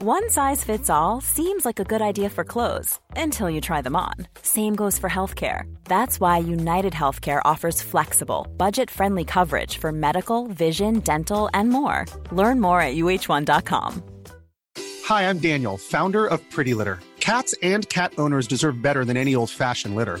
One size fits all seems like a good idea for clothes until you try them on. Same goes for healthcare. That's why United Healthcare offers flexible, budget friendly coverage for medical, vision, dental, and more. Learn more at uh1.com. Hi, I'm Daniel, founder of Pretty Litter. Cats and cat owners deserve better than any old fashioned litter.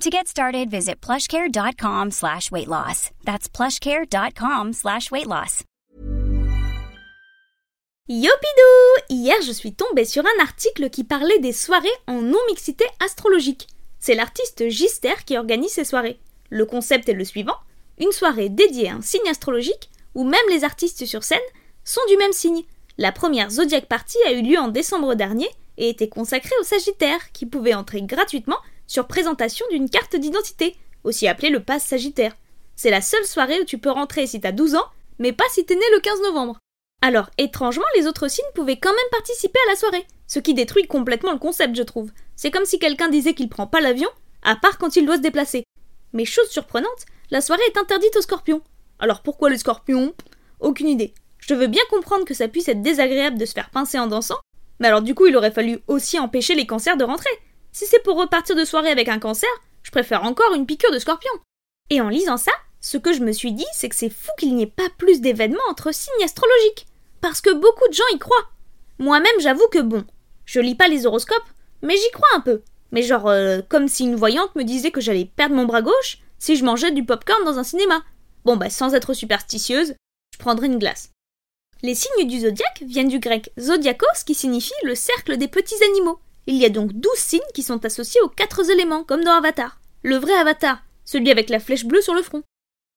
To get started, visit plushcare.com slash weight loss. That's plushcare.com slash weight loss. Yopidou Hier, je suis tombée sur un article qui parlait des soirées en non-mixité astrologique. C'est l'artiste Gister qui organise ces soirées. Le concept est le suivant une soirée dédiée à un signe astrologique où même les artistes sur scène sont du même signe. La première Zodiac Party a eu lieu en décembre dernier et était consacrée aux Sagittaires qui pouvaient entrer gratuitement sur présentation d'une carte d'identité, aussi appelée le pass Sagittaire. C'est la seule soirée où tu peux rentrer si t'as 12 ans, mais pas si t'es né le 15 novembre. Alors, étrangement, les autres signes pouvaient quand même participer à la soirée, ce qui détruit complètement le concept, je trouve. C'est comme si quelqu'un disait qu'il prend pas l'avion, à part quand il doit se déplacer. Mais chose surprenante, la soirée est interdite aux scorpions. Alors pourquoi les scorpions? Aucune idée. Je veux bien comprendre que ça puisse être désagréable de se faire pincer en dansant, mais alors du coup il aurait fallu aussi empêcher les cancers de rentrer. Si c'est pour repartir de soirée avec un cancer, je préfère encore une piqûre de scorpion. Et en lisant ça, ce que je me suis dit, c'est que c'est fou qu'il n'y ait pas plus d'événements entre signes astrologiques. Parce que beaucoup de gens y croient. Moi-même, j'avoue que bon, je lis pas les horoscopes, mais j'y crois un peu. Mais genre, euh, comme si une voyante me disait que j'allais perdre mon bras gauche si je mangeais du popcorn dans un cinéma. Bon, bah, sans être superstitieuse, je prendrais une glace. Les signes du zodiaque viennent du grec zodiakos qui signifie le cercle des petits animaux. Il y a donc douze signes qui sont associés aux quatre éléments, comme dans Avatar. Le vrai Avatar, celui avec la flèche bleue sur le front.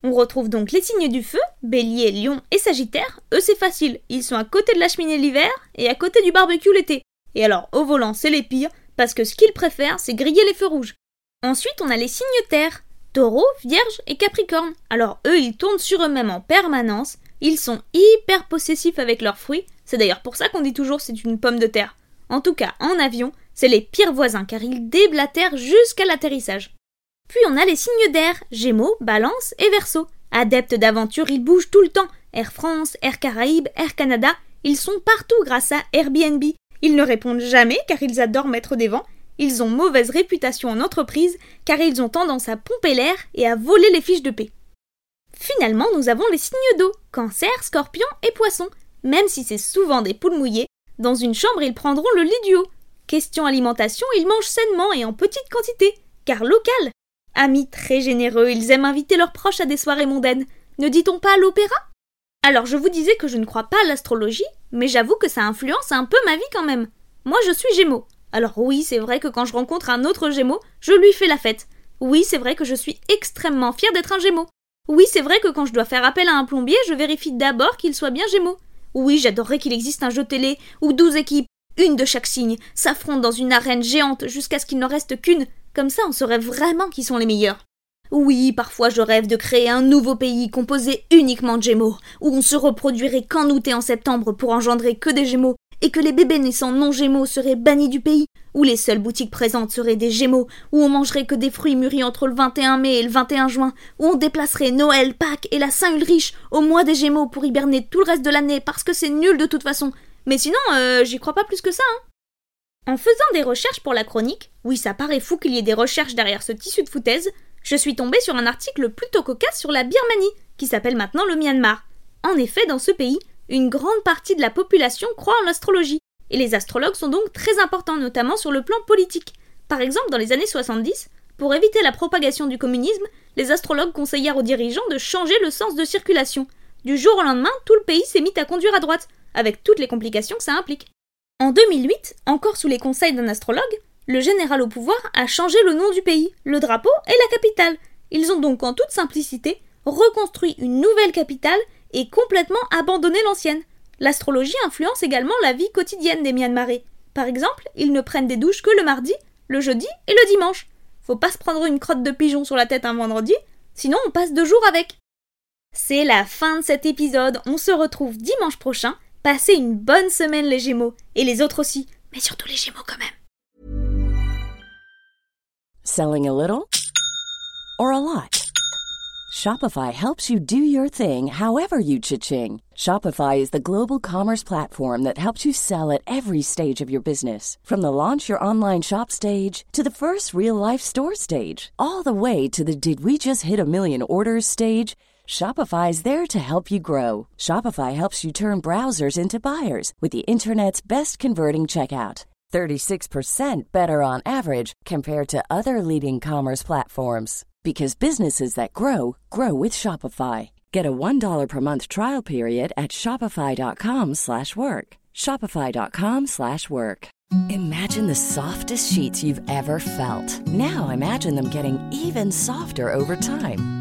On retrouve donc les signes du feu, bélier, lion et sagittaire. Eux, c'est facile, ils sont à côté de la cheminée l'hiver et à côté du barbecue l'été. Et alors, au volant, c'est les pires, parce que ce qu'ils préfèrent, c'est griller les feux rouges. Ensuite, on a les signes terre, taureau, vierge et capricorne. Alors, eux, ils tournent sur eux-mêmes en permanence, ils sont hyper possessifs avec leurs fruits, c'est d'ailleurs pour ça qu'on dit toujours c'est une pomme de terre. En tout cas, en avion, c'est les pires voisins car ils déblatèrent jusqu'à l'atterrissage. Puis on a les signes d'air, Gémeaux, Balance et Verseau. Adeptes d'aventure, ils bougent tout le temps. Air France, Air Caraïbes, Air Canada, ils sont partout grâce à Airbnb. Ils ne répondent jamais car ils adorent mettre des vents. Ils ont mauvaise réputation en entreprise car ils ont tendance à pomper l'air et à voler les fiches de paix. Finalement, nous avons les signes d'eau, cancer, scorpion et poisson. Même si c'est souvent des poules mouillées, dans une chambre ils prendront le lit du haut. Question alimentation, ils mangent sainement et en petite quantité, car local. Amis très généreux, ils aiment inviter leurs proches à des soirées mondaines. Ne dit-on pas à l'opéra? Alors je vous disais que je ne crois pas à l'astrologie, mais j'avoue que ça influence un peu ma vie quand même. Moi je suis Gémeaux. Alors oui, c'est vrai que quand je rencontre un autre Gémeaux, je lui fais la fête. Oui, c'est vrai que je suis extrêmement fière d'être un Gémeaux. Oui, c'est vrai que quand je dois faire appel à un plombier, je vérifie d'abord qu'il soit bien Gémeaux. Oui, j'adorerais qu'il existe un jeu télé où douze équipes, une de chaque signe, s'affrontent dans une arène géante jusqu'à ce qu'il n'en reste qu'une. Comme ça, on saurait vraiment qui sont les meilleurs. Oui, parfois je rêve de créer un nouveau pays composé uniquement de Gémeaux, où on se reproduirait qu'en août et en septembre pour engendrer que des Gémeaux, et que les bébés naissants non Gémeaux seraient bannis du pays, où les seules boutiques présentes seraient des Gémeaux, où on mangerait que des fruits mûris entre le 21 mai et le 21 juin, où on déplacerait Noël, Pâques et la Saint-Ulrich au mois des Gémeaux pour hiberner tout le reste de l'année parce que c'est nul de toute façon. Mais sinon, euh, j'y crois pas plus que ça, hein. En faisant des recherches pour la chronique, oui, ça paraît fou qu'il y ait des recherches derrière ce tissu de foutaise, je suis tombée sur un article plutôt cocasse sur la Birmanie, qui s'appelle maintenant le Myanmar. En effet, dans ce pays, une grande partie de la population croit en l'astrologie, et les astrologues sont donc très importants, notamment sur le plan politique. Par exemple, dans les années 70, pour éviter la propagation du communisme, les astrologues conseillèrent aux dirigeants de changer le sens de circulation. Du jour au lendemain, tout le pays s'est mis à conduire à droite, avec toutes les complications que ça implique. En 2008, encore sous les conseils d'un astrologue, le général au pouvoir a changé le nom du pays, le drapeau et la capitale. Ils ont donc en toute simplicité reconstruit une nouvelle capitale et complètement abandonné l'ancienne. L'astrologie influence également la vie quotidienne des Myanmarais. Par exemple, ils ne prennent des douches que le mardi, le jeudi et le dimanche. Faut pas se prendre une crotte de pigeon sur la tête un vendredi, sinon on passe deux jours avec. C'est la fin de cet épisode, on se retrouve dimanche prochain. Passez une bonne semaine les Gémeaux, et les autres aussi, mais surtout les Gémeaux quand même. Selling a little or a lot? Shopify helps you do your thing however you cha-ching. Shopify is the global commerce platform that helps you sell at every stage of your business. From the launch your online shop stage to the first real life store stage, all the way to the did we just hit a million orders stage. Shopify is there to help you grow. Shopify helps you turn browsers into buyers with the internet's best converting checkout. 36% better on average compared to other leading commerce platforms because businesses that grow grow with Shopify. Get a $1 per month trial period at shopify.com/work. shopify.com/work. Imagine the softest sheets you've ever felt. Now imagine them getting even softer over time.